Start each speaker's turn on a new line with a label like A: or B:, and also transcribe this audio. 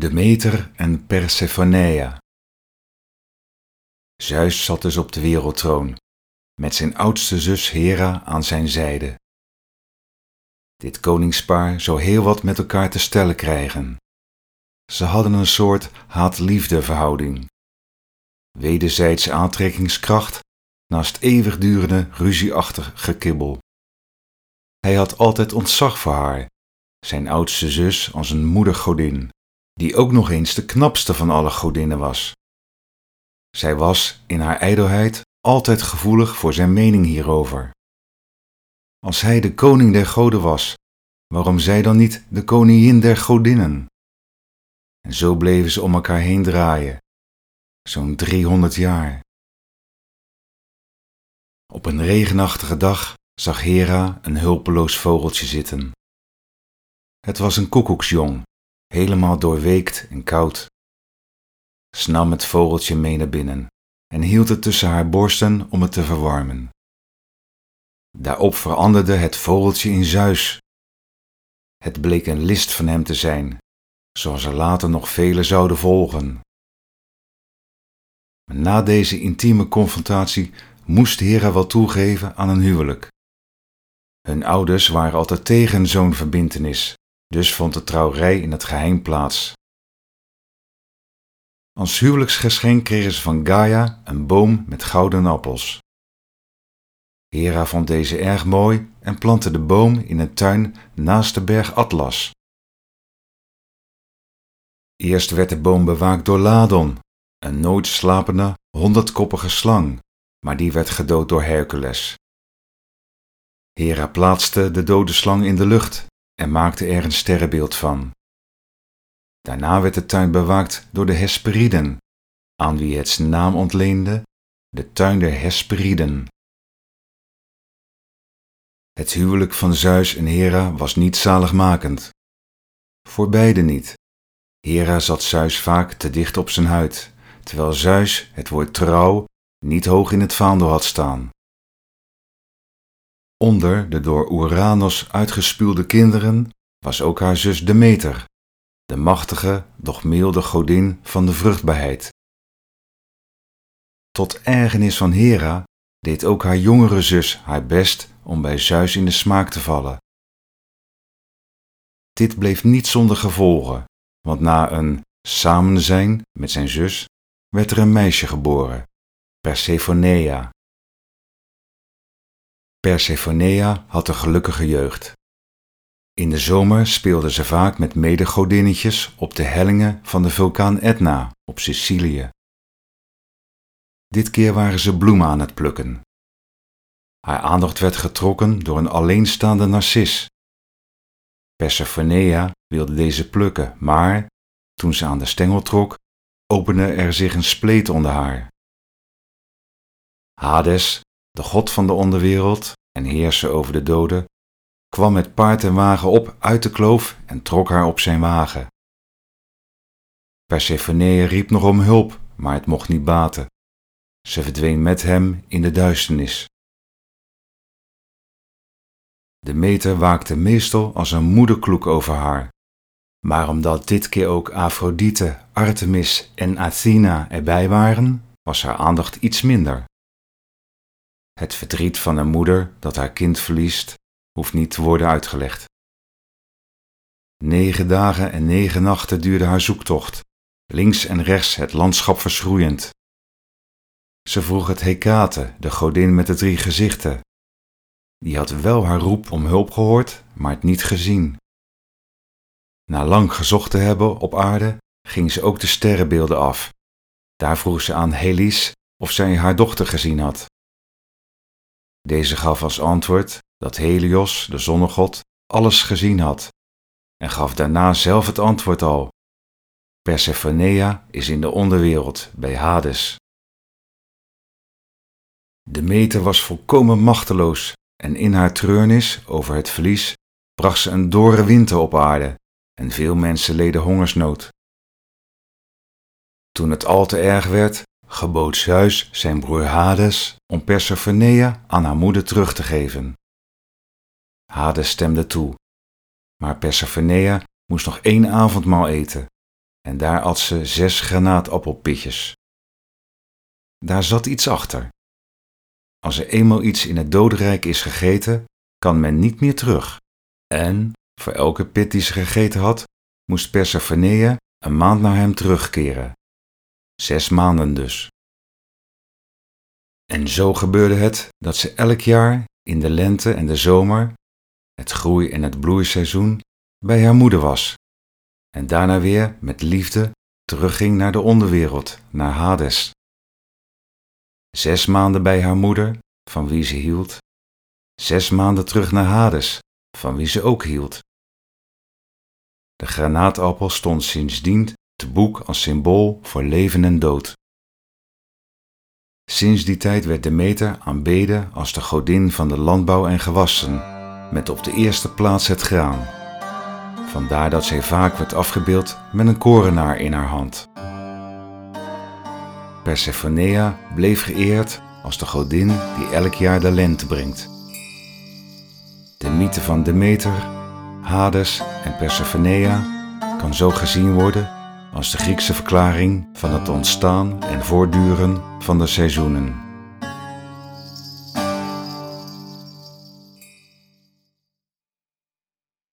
A: Demeter en Persephoneia. Zeus zat dus op de wereldtroon, met zijn oudste zus Hera aan zijn zijde. Dit koningspaar zou heel wat met elkaar te stellen krijgen. Ze hadden een soort haat-liefde verhouding. Wederzijdse aantrekkingskracht naast eeuwigdurende ruzieachtig gekibbel. Hij had altijd ontzag voor haar, zijn oudste zus als een moedergodin die ook nog eens de knapste van alle godinnen was. Zij was in haar ijdelheid altijd gevoelig voor zijn mening hierover. Als hij de koning der goden was, waarom zij dan niet de koningin der godinnen? En zo bleven ze om elkaar heen draaien, zo'n driehonderd jaar. Op een regenachtige dag zag Hera een hulpeloos vogeltje zitten. Het was een koekoeksjong helemaal doorweekt en koud. Ze nam het vogeltje mee naar binnen en hield het tussen haar borsten om het te verwarmen. Daarop veranderde het vogeltje in Zeus. Het bleek een list van hem te zijn, zoals er later nog vele zouden volgen. Na deze intieme confrontatie moest Hera wel toegeven aan een huwelijk. Hun ouders waren altijd tegen zo'n verbintenis dus vond de trouwerij in het geheim plaats. Als huwelijksgeschenk kregen ze van Gaia een boom met gouden appels. Hera vond deze erg mooi en plantte de boom in een tuin naast de berg Atlas. Eerst werd de boom bewaakt door Ladon, een nooit slapende, honderdkoppige slang, maar die werd gedood door Hercules. Hera plaatste de dode slang in de lucht en maakte er een sterrenbeeld van. Daarna werd de tuin bewaakt door de Hesperiden, aan wie het zijn naam ontleende, de tuin der Hesperiden. Het huwelijk van Zeus en Hera was niet zaligmakend. Voor beide niet. Hera zat Zeus vaak te dicht op zijn huid, terwijl Zeus het woord trouw niet hoog in het vaandel had staan. Onder de door Uranus uitgespuwde kinderen was ook haar zus Demeter, de machtige, doch milde godin van de vruchtbaarheid. Tot ergernis van Hera deed ook haar jongere zus haar best om bij Zeus in de smaak te vallen. Dit bleef niet zonder gevolgen, want na een samenzijn met zijn zus werd er een meisje geboren, Persephonea, Persephonea had een gelukkige jeugd. In de zomer speelde ze vaak met medegodinnetjes op de hellingen van de vulkaan Etna op Sicilië. Dit keer waren ze bloemen aan het plukken. Haar aandacht werd getrokken door een alleenstaande narcis. Persephonea wilde deze plukken, maar toen ze aan de stengel trok, opende er zich een spleet onder haar. Hades de god van de onderwereld en heerser over de doden, kwam met paard en wagen op uit de kloof en trok haar op zijn wagen. Persephone riep nog om hulp, maar het mocht niet baten. Ze verdween met hem in de duisternis. De meter waakte meestal als een moederkloek over haar. Maar omdat dit keer ook Afrodite, Artemis en Athena erbij waren, was haar aandacht iets minder. Het verdriet van een moeder dat haar kind verliest, hoeft niet te worden uitgelegd. Negen dagen en negen nachten duurde haar zoektocht, links en rechts het landschap verschroeiend. Ze vroeg het Hekate, de godin met de drie gezichten. Die had wel haar roep om hulp gehoord, maar het niet gezien. Na lang gezocht te hebben op aarde, ging ze ook de sterrenbeelden af. Daar vroeg ze aan Helis of zij haar dochter gezien had. Deze gaf als antwoord dat Helios, de zonnegod, alles gezien had en gaf daarna zelf het antwoord al. Persephonea is in de onderwereld bij Hades. De meter was volkomen machteloos en in haar treurnis over het verlies bracht ze een dore winter op aarde en veel mensen leden hongersnood. Toen het al te erg werd, gebood Zeus zijn broer Hades om Persephonea aan haar moeder terug te geven. Hades stemde toe, maar Persephonea moest nog één avondmaal eten, en daar at ze zes granaatappelpitjes. Daar zat iets achter. Als er eenmaal iets in het dodenrijk is gegeten, kan men niet meer terug. En, voor elke pit die ze gegeten had, moest Persephonea een maand naar hem terugkeren. Zes maanden dus. En zo gebeurde het dat ze elk jaar in de lente en de zomer, het groei- en het bloeiseizoen, bij haar moeder was. En daarna weer met liefde terugging naar de onderwereld, naar Hades. Zes maanden bij haar moeder, van wie ze hield. Zes maanden terug naar Hades, van wie ze ook hield. De granaatappel stond sindsdien te boek als symbool voor leven en dood. Sinds die tijd werd Demeter aanbeden als de godin van de landbouw en gewassen, met op de eerste plaats het graan. Vandaar dat zij vaak werd afgebeeld met een korenaar in haar hand. Persephonea bleef geëerd als de godin die elk jaar de lente brengt. De mythe van Demeter, Hades en Persephonea kan zo gezien worden als de Griekse verklaring van het ontstaan en voortduren van de seizoenen.